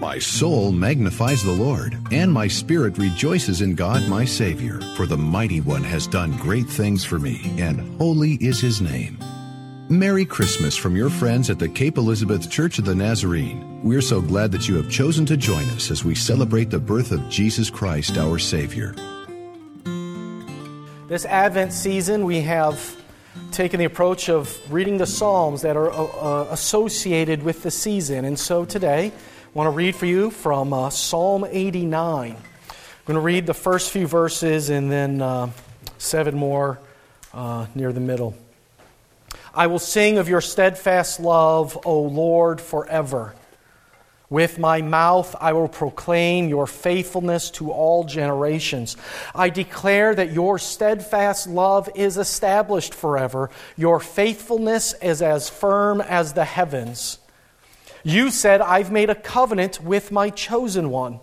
My soul magnifies the Lord, and my spirit rejoices in God my Savior, for the Mighty One has done great things for me, and holy is his name. Merry Christmas from your friends at the Cape Elizabeth Church of the Nazarene. We're so glad that you have chosen to join us as we celebrate the birth of Jesus Christ, our Savior. This Advent season, we have taken the approach of reading the Psalms that are uh, uh associated with the season. And so today, want to read for you from uh, Psalm 89. I'm going to read the first few verses and then uh, seven more uh, near the middle. I will sing of your steadfast love, O Lord, forever. With my mouth I will proclaim your faithfulness to all generations. I declare that your steadfast love is established forever. Your faithfulness is as firm as the heavens. You said, I've made a covenant with my chosen one.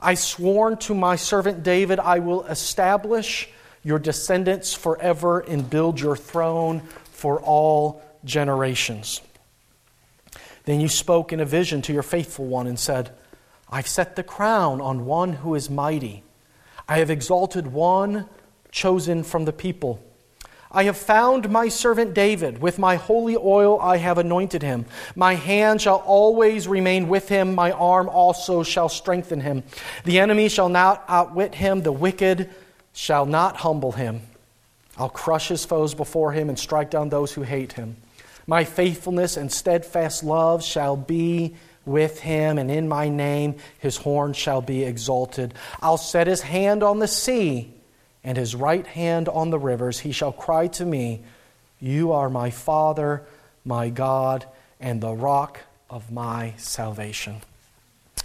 I sworn to my servant David, I will establish your descendants forever and build your throne for all generations. Then you spoke in a vision to your faithful one and said, I've set the crown on one who is mighty. I have exalted one chosen from the people. I have found my servant David. With my holy oil I have anointed him. My hand shall always remain with him. My arm also shall strengthen him. The enemy shall not outwit him. The wicked shall not humble him. I'll crush his foes before him and strike down those who hate him. My faithfulness and steadfast love shall be with him, and in my name his horn shall be exalted. I'll set his hand on the sea and his right hand on the rivers. He shall cry to me, You are my Father, my God, and the rock of my salvation.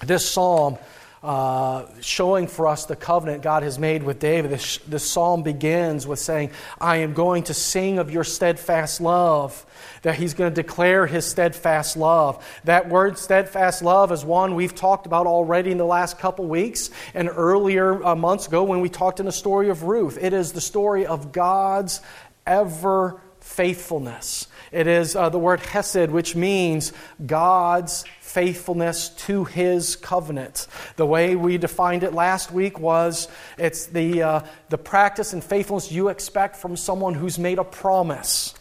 This psalm, uh, showing for us the covenant God has made with David, this, this psalm begins with saying, I am going to sing of your steadfast love that he's going to declare his steadfast love. That word steadfast love is one we've talked about already in the last couple weeks and earlier uh, months ago when we talked in the story of Ruth. It is the story of God's ever faithfulness. It is uh, the word hesed, which means God's faithfulness to his covenant. The way we defined it last week was it's the, uh, the practice and faithfulness you expect from someone who's made a promise.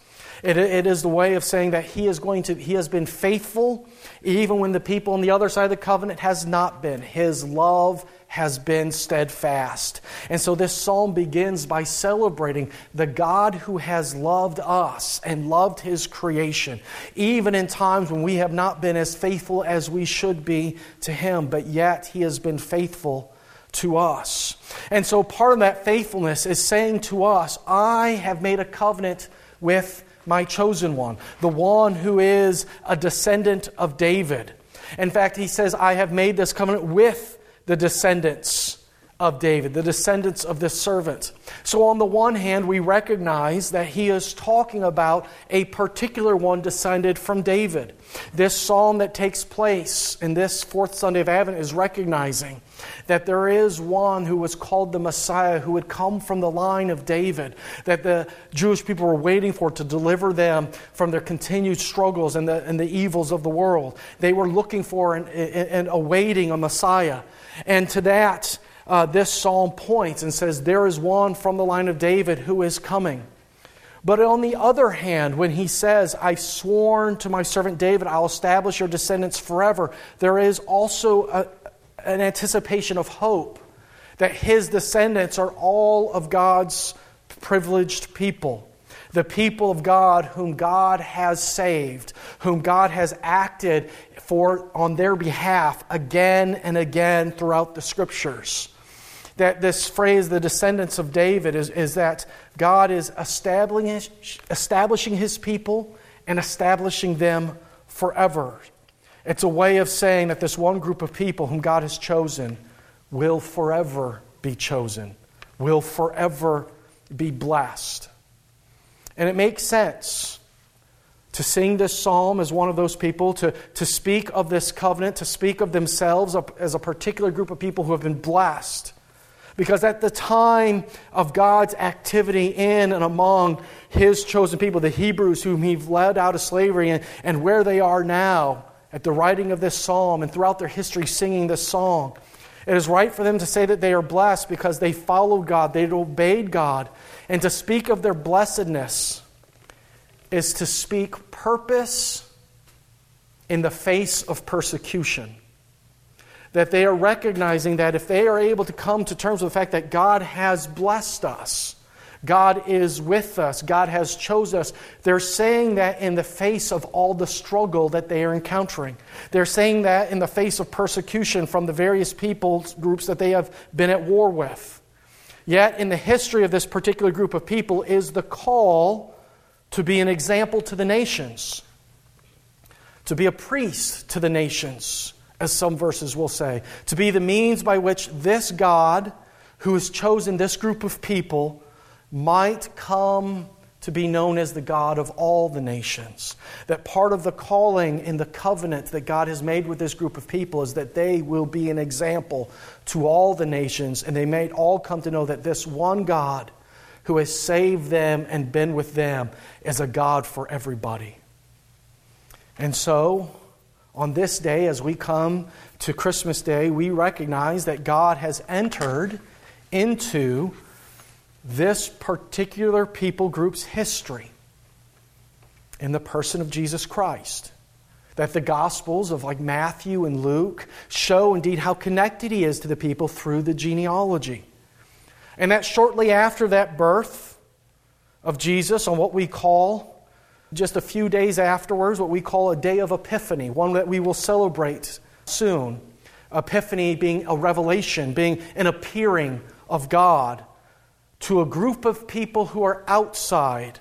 It, it is the way of saying that he is going to, he has been faithful even when the people on the other side of the covenant has not been. His love has been steadfast. And so this psalm begins by celebrating the God who has loved us and loved his creation, even in times when we have not been as faithful as we should be to him, but yet he has been faithful to us. And so part of that faithfulness is saying to us, I have made a covenant with my chosen one, the one who is a descendant of David. In fact, he says, I have made this covenant with the descendants of David, the descendants of this servant. So, on the one hand, we recognize that he is talking about a particular one descended from David. This psalm that takes place in this fourth Sunday of Advent is recognizing that there is one who was called the Messiah who would come from the line of David, that the Jewish people were waiting for to deliver them from their continued struggles and the, and the evils of the world. They were looking for and, and, and awaiting a Messiah. And to that, uh, this psalm points and says, There is one from the line of David who is coming. But on the other hand, when he says, I've sworn to my servant David, I'll establish your descendants forever, there is also a, an anticipation of hope that his descendants are all of God's privileged people. The people of God whom God has saved, whom God has acted for on their behalf again and again throughout the scriptures that this phrase, the descendants of David, is, is that God is establishing, establishing his people and establishing them forever. It's a way of saying that this one group of people whom God has chosen will forever be chosen, will forever be blessed. And it makes sense to sing this psalm as one of those people, to, to speak of this covenant, to speak of themselves as a particular group of people who have been blessed because at the time of God's activity in and among his chosen people, the Hebrews whom he led out of slavery and, and where they are now at the writing of this psalm and throughout their history singing this song. It is right for them to say that they are blessed because they followed God, they obeyed God. And to speak of their blessedness is to speak purpose in the face of persecution. That they are recognizing that if they are able to come to terms with the fact that God has blessed us, God is with us. God has chosen us. They're saying that in the face of all the struggle that they are encountering. They're saying that in the face of persecution from the various people groups that they have been at war with. Yet, in the history of this particular group of people, is the call to be an example to the nations, to be a priest to the nations, as some verses will say, to be the means by which this God, who has chosen this group of people, might come to be known as the God of all the nations. That part of the calling in the covenant that God has made with this group of people is that they will be an example to all the nations, and they may all come to know that this one God who has saved them and been with them is a God for everybody. And so, on this day, as we come to Christmas Day, we recognize that God has entered into this particular people group's history in the person of Jesus Christ. That the Gospels of like Matthew and Luke show indeed how connected he is to the people through the genealogy. And that shortly after that birth of Jesus, on what we call just a few days afterwards, what we call a day of Epiphany, one that we will celebrate soon. Epiphany being a revelation, being an appearing of God to a group of people who are outside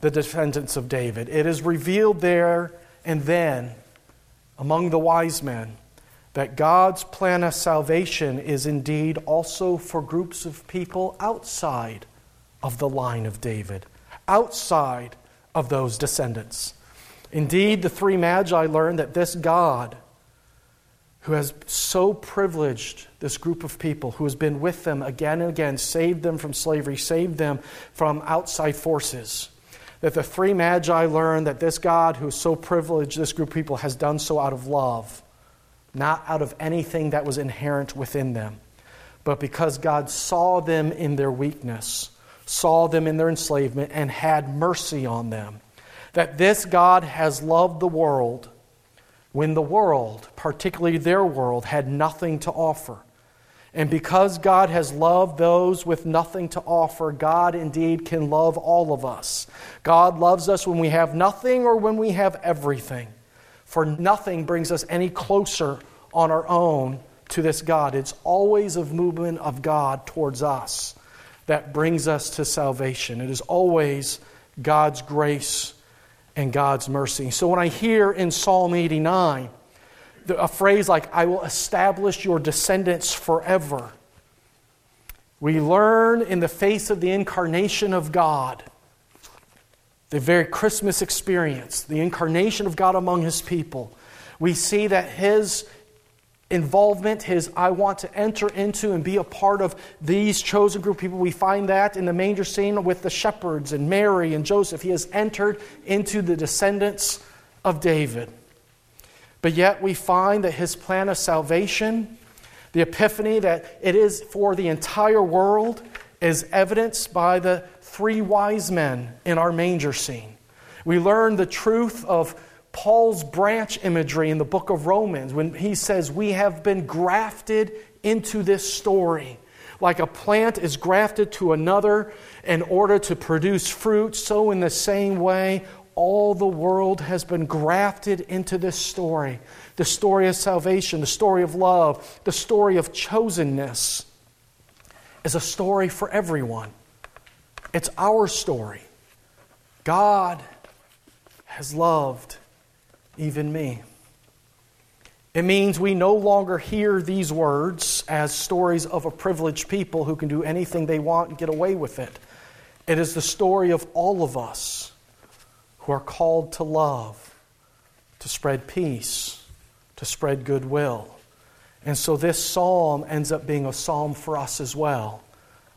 the descendants of David. It is revealed there and then among the wise men that God's plan of salvation is indeed also for groups of people outside of the line of David, outside of those descendants. Indeed, the three magi learned that this God who has so privileged this group of people, who has been with them again and again, saved them from slavery, saved them from outside forces. That the three magi learned that this God who has so privileged this group of people has done so out of love, not out of anything that was inherent within them, but because God saw them in their weakness, saw them in their enslavement, and had mercy on them. That this God has loved the world when the world, particularly their world, had nothing to offer. And because God has loved those with nothing to offer, God indeed can love all of us. God loves us when we have nothing or when we have everything. For nothing brings us any closer on our own to this God. It's always a movement of God towards us that brings us to salvation. It is always God's grace and God's mercy. So when I hear in Psalm 89 a phrase like, I will establish your descendants forever, we learn in the face of the incarnation of God, the very Christmas experience, the incarnation of God among his people, we see that his involvement, his I want to enter into and be a part of these chosen group people. We find that in the manger scene with the shepherds and Mary and Joseph. He has entered into the descendants of David. But yet we find that his plan of salvation, the epiphany, that it is for the entire world, is evidenced by the three wise men in our manger scene. We learn the truth of Paul's branch imagery in the book of Romans when he says, We have been grafted into this story. Like a plant is grafted to another in order to produce fruit, so in the same way, all the world has been grafted into this story the story of salvation, the story of love, the story of chosenness is a story for everyone. It's our story. God has loved even me. It means we no longer hear these words as stories of a privileged people who can do anything they want and get away with it. It is the story of all of us who are called to love, to spread peace, to spread goodwill. And so this psalm ends up being a psalm for us as well.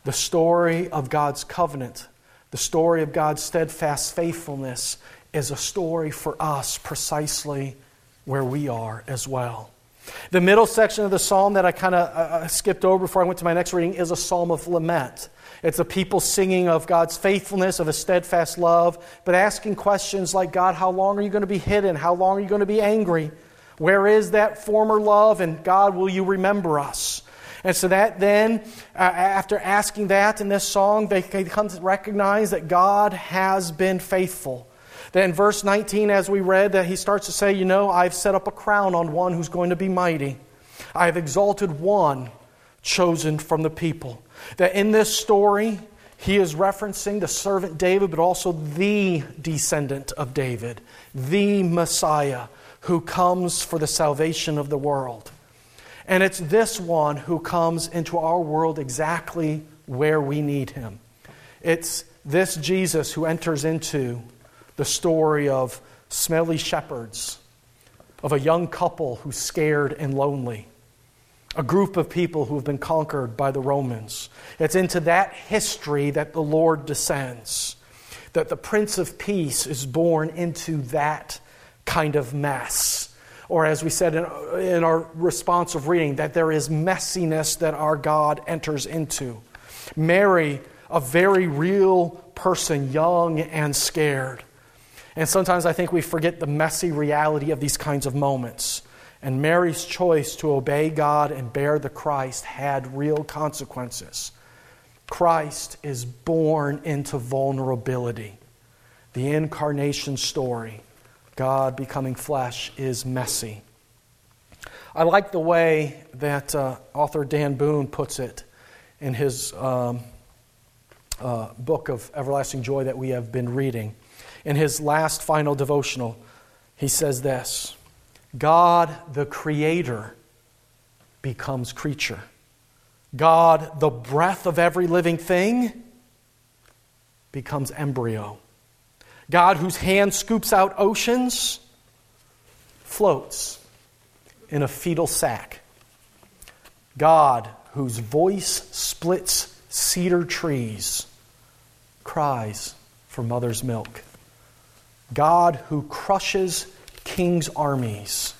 The story of God's covenant, the story of God's steadfast faithfulness is a story for us precisely where we are as well. The middle section of the psalm that I kind of uh, uh, skipped over before I went to my next reading is a psalm of lament. It's a people singing of God's faithfulness, of a steadfast love, but asking questions like God, how long are you going to be hidden? How long are you going to be angry? Where is that former love? And God, will you remember us? And so that then, uh, after asking that in this song, they, they come to recognize that God has been faithful. Then, verse 19, as we read, that he starts to say, You know, I've set up a crown on one who's going to be mighty. I have exalted one chosen from the people. That in this story, he is referencing the servant David, but also the descendant of David, the Messiah who comes for the salvation of the world. And it's this one who comes into our world exactly where we need him. It's this Jesus who enters into the story of smelly shepherds, of a young couple who's scared and lonely, a group of people who have been conquered by the Romans. It's into that history that the Lord descends, that the Prince of Peace is born into that kind of mess or as we said in, in our responsive reading, that there is messiness that our God enters into. Mary, a very real person, young and scared. And sometimes I think we forget the messy reality of these kinds of moments. And Mary's choice to obey God and bear the Christ had real consequences. Christ is born into vulnerability. The incarnation story God becoming flesh is messy. I like the way that uh, author Dan Boone puts it in his um, uh, book of Everlasting Joy that we have been reading. In his last final devotional, he says this God, the Creator, becomes creature. God, the breath of every living thing, becomes embryo. God, whose hand scoops out oceans, floats in a fetal sac. God, whose voice splits cedar trees, cries for mother's milk. God, who crushes king's armies,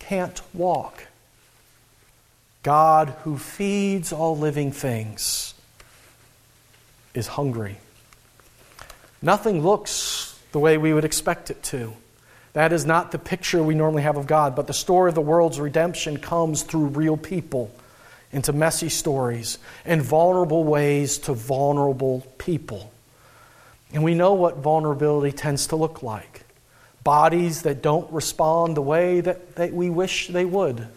can't walk. God, who feeds all living things, is hungry. Nothing looks the way we would expect it to. That is not the picture we normally have of God, but the story of the world's redemption comes through real people into messy stories and vulnerable ways to vulnerable people. And we know what vulnerability tends to look like. Bodies that don't respond the way that, that we wish they would,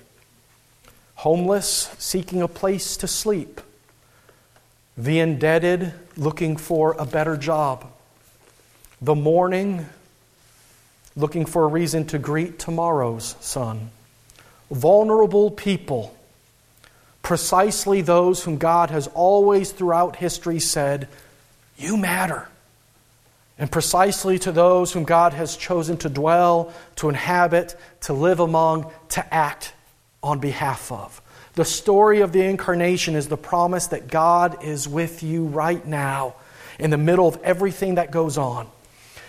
homeless seeking a place to sleep, the indebted looking for a better job. The mourning looking for a reason to greet tomorrow's sun. Vulnerable people, precisely those whom God has always throughout history said, You matter. And precisely to those whom God has chosen to dwell, to inhabit, to live among, to act on behalf of. The story of the incarnation is the promise that God is with you right now in the middle of everything that goes on.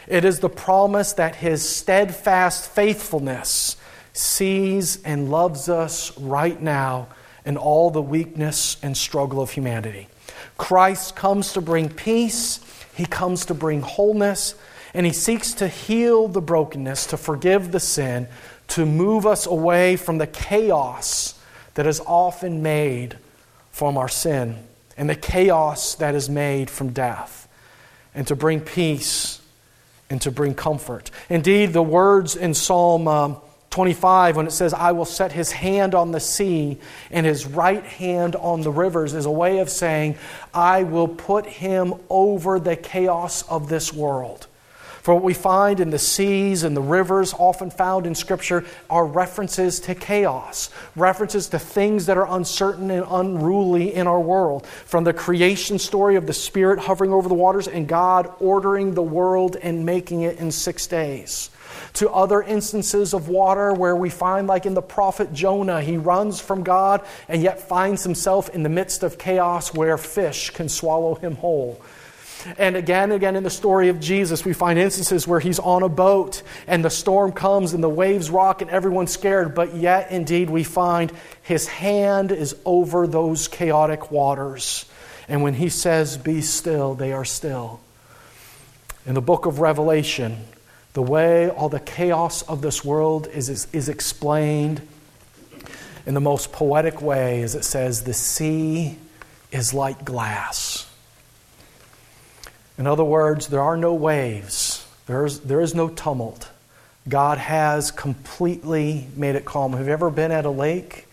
It is the promise that His steadfast faithfulness sees and loves us right now in all the weakness and struggle of humanity. Christ comes to bring peace, He comes to bring wholeness, and He seeks to heal the brokenness, to forgive the sin, to move us away from the chaos that is often made from our sin and the chaos that is made from death, and to bring peace and to bring comfort. Indeed, the words in Psalm um, 25, when it says, I will set his hand on the sea and his right hand on the rivers, is a way of saying, I will put him over the chaos of this world. For what we find in the seas and the rivers, often found in Scripture, are references to chaos, references to things that are uncertain and unruly in our world. From the creation story of the Spirit hovering over the waters and God ordering the world and making it in six days to other instances of water where we find, like in the prophet Jonah, he runs from God and yet finds himself in the midst of chaos where fish can swallow him whole And again and again in the story of Jesus, we find instances where he's on a boat and the storm comes and the waves rock and everyone's scared, but yet indeed we find his hand is over those chaotic waters. And when he says, Be still, they are still. In the book of Revelation, the way all the chaos of this world is, is, is explained in the most poetic way as it says, The sea is like glass. In other words, there are no waves, There's, there is no tumult. God has completely made it calm. Have you ever been at a lake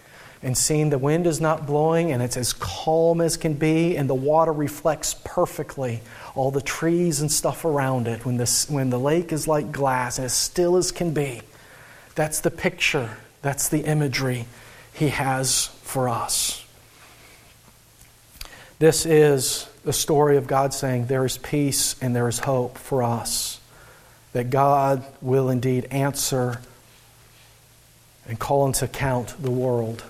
and seen the wind is not blowing and it's as calm as can be and the water reflects perfectly all the trees and stuff around it when, this, when the lake is like glass and as still as can be? That's the picture, that's the imagery he has for us. This is the story of God saying there is peace and there is hope for us. That God will indeed answer and call into account the world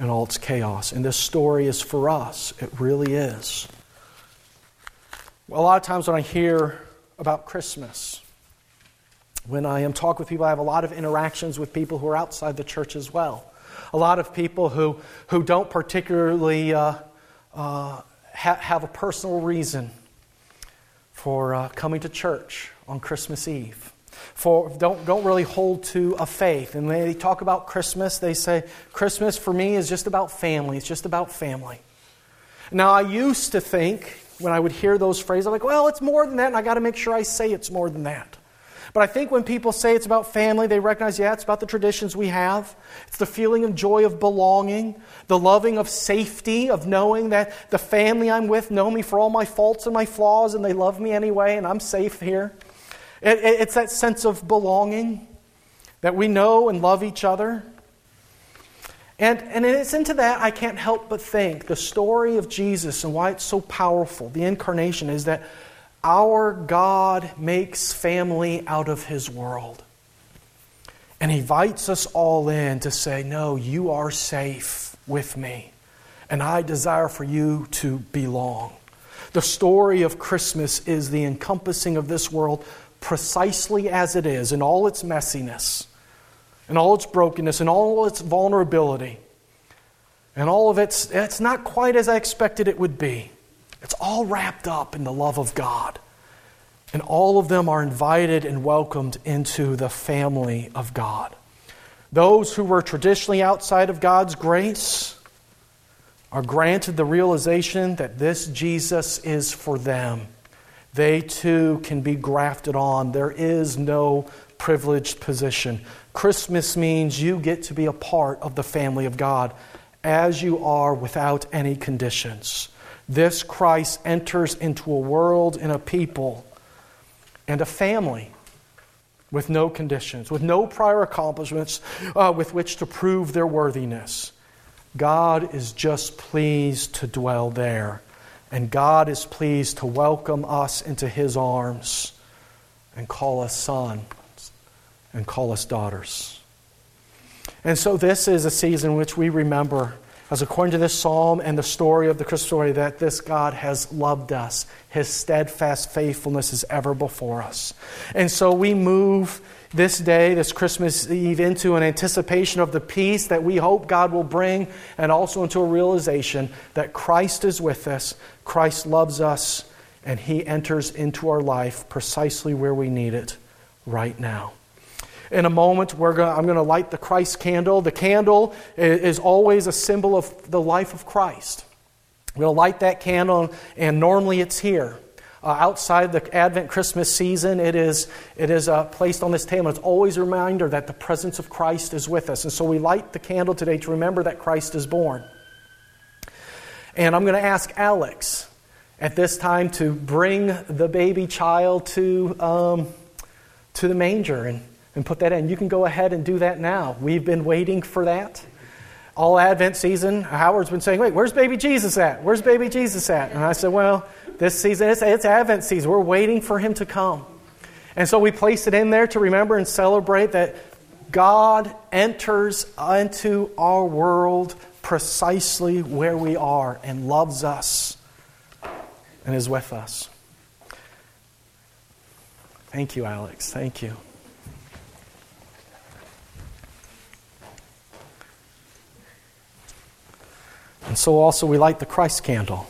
and all its chaos. And this story is for us. It really is. A lot of times when I hear about Christmas, when I am talking with people, I have a lot of interactions with people who are outside the church as well. A lot of people who, who don't particularly uh, uh, ha- have a personal reason for uh, coming to church on Christmas Eve. For don't, don't really hold to a faith. And when they talk about Christmas, they say, Christmas for me is just about family. It's just about family. Now, I used to think when I would hear those phrases, I'm like, well, it's more than that, and I got to make sure I say it's more than that. But I think when people say it's about family, they recognize, yeah, it's about the traditions we have. It's the feeling of joy of belonging, the loving of safety, of knowing that the family I'm with know me for all my faults and my flaws, and they love me anyway, and I'm safe here. It, it, it's that sense of belonging that we know and love each other. And, and it's into that I can't help but think the story of Jesus and why it's so powerful, the incarnation, is that our God makes family out of His world. And He invites us all in to say, No, you are safe with me, and I desire for you to belong. The story of Christmas is the encompassing of this world precisely as it is, in all its messiness, in all its brokenness, in all its vulnerability, and all of its, it's not quite as I expected it would be. It's all wrapped up in the love of God. And all of them are invited and welcomed into the family of God. Those who were traditionally outside of God's grace are granted the realization that this Jesus is for them. They too can be grafted on. There is no privileged position. Christmas means you get to be a part of the family of God as you are without any conditions. This Christ enters into a world and a people and a family with no conditions, with no prior accomplishments uh, with which to prove their worthiness. God is just pleased to dwell there. And God is pleased to welcome us into His arms and call us sons and call us daughters. And so, this is a season which we remember as according to this psalm and the story of the Christmas story, that this God has loved us. His steadfast faithfulness is ever before us. And so we move this day, this Christmas Eve, into an anticipation of the peace that we hope God will bring, and also into a realization that Christ is with us, Christ loves us, and He enters into our life precisely where we need it right now. In a moment, we're going I'm going to light the Christ candle. The candle is always a symbol of the life of Christ. I'm going to light that candle, and normally it's here. Uh, outside the Advent Christmas season, it is, it is uh, placed on this table. It's always a reminder that the presence of Christ is with us. And so we light the candle today to remember that Christ is born. And I'm going to ask Alex at this time to bring the baby child to, um, to the manger. And and put that in. You can go ahead and do that now. We've been waiting for that. All Advent season, Howard's been saying, Wait, where's baby Jesus at? Where's baby Jesus at? And I said, Well, this season, it's, it's Advent season. We're waiting for him to come. And so we place it in there to remember and celebrate that God enters into our world precisely where we are and loves us and is with us. Thank you, Alex. Thank you. And so also we light the Christ candle.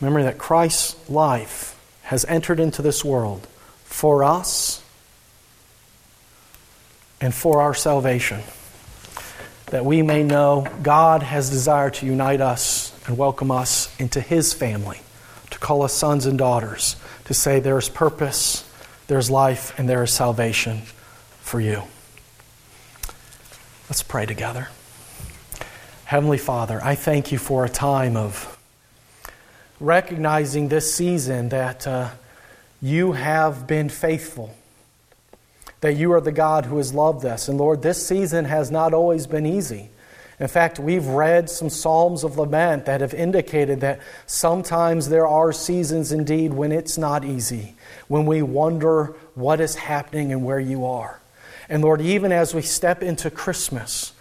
Remember that Christ's life has entered into this world for us and for our salvation. That we may know God has desired to unite us and welcome us into His family, to call us sons and daughters, to say there is purpose, there's life, and there is salvation for you. Let's pray together. Heavenly Father, I thank you for a time of recognizing this season that uh, you have been faithful, that you are the God who has loved us. And Lord, this season has not always been easy. In fact, we've read some Psalms of lament that have indicated that sometimes there are seasons indeed when it's not easy, when we wonder what is happening and where you are. And Lord, even as we step into Christmas,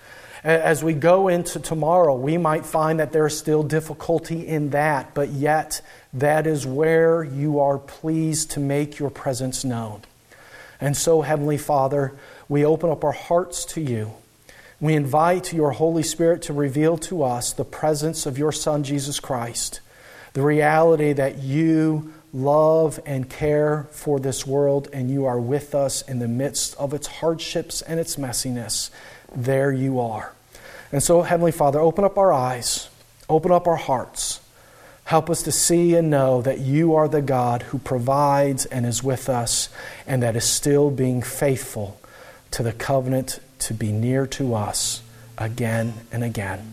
as we go into tomorrow, we might find that there's still difficulty in that, but yet that is where you are pleased to make your presence known. And so, Heavenly Father, we open up our hearts to you. We invite your Holy Spirit to reveal to us the presence of your Son, Jesus Christ, the reality that you love and care for this world, and you are with us in the midst of its hardships and its messiness there you are. And so, Heavenly Father, open up our eyes, open up our hearts. Help us to see and know that you are the God who provides and is with us, and that is still being faithful to the covenant to be near to us again and again.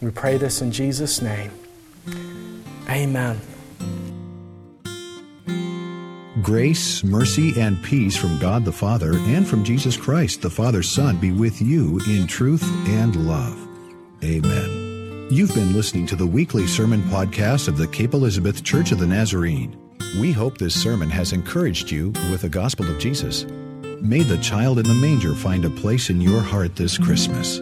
We pray this in Jesus' name. Amen. Grace, mercy, and peace from God the Father and from Jesus Christ, the Father's Son, be with you in truth and love. Amen. You've been listening to the weekly sermon podcast of the Cape Elizabeth Church of the Nazarene. We hope this sermon has encouraged you with the gospel of Jesus. May the child in the manger find a place in your heart this Christmas.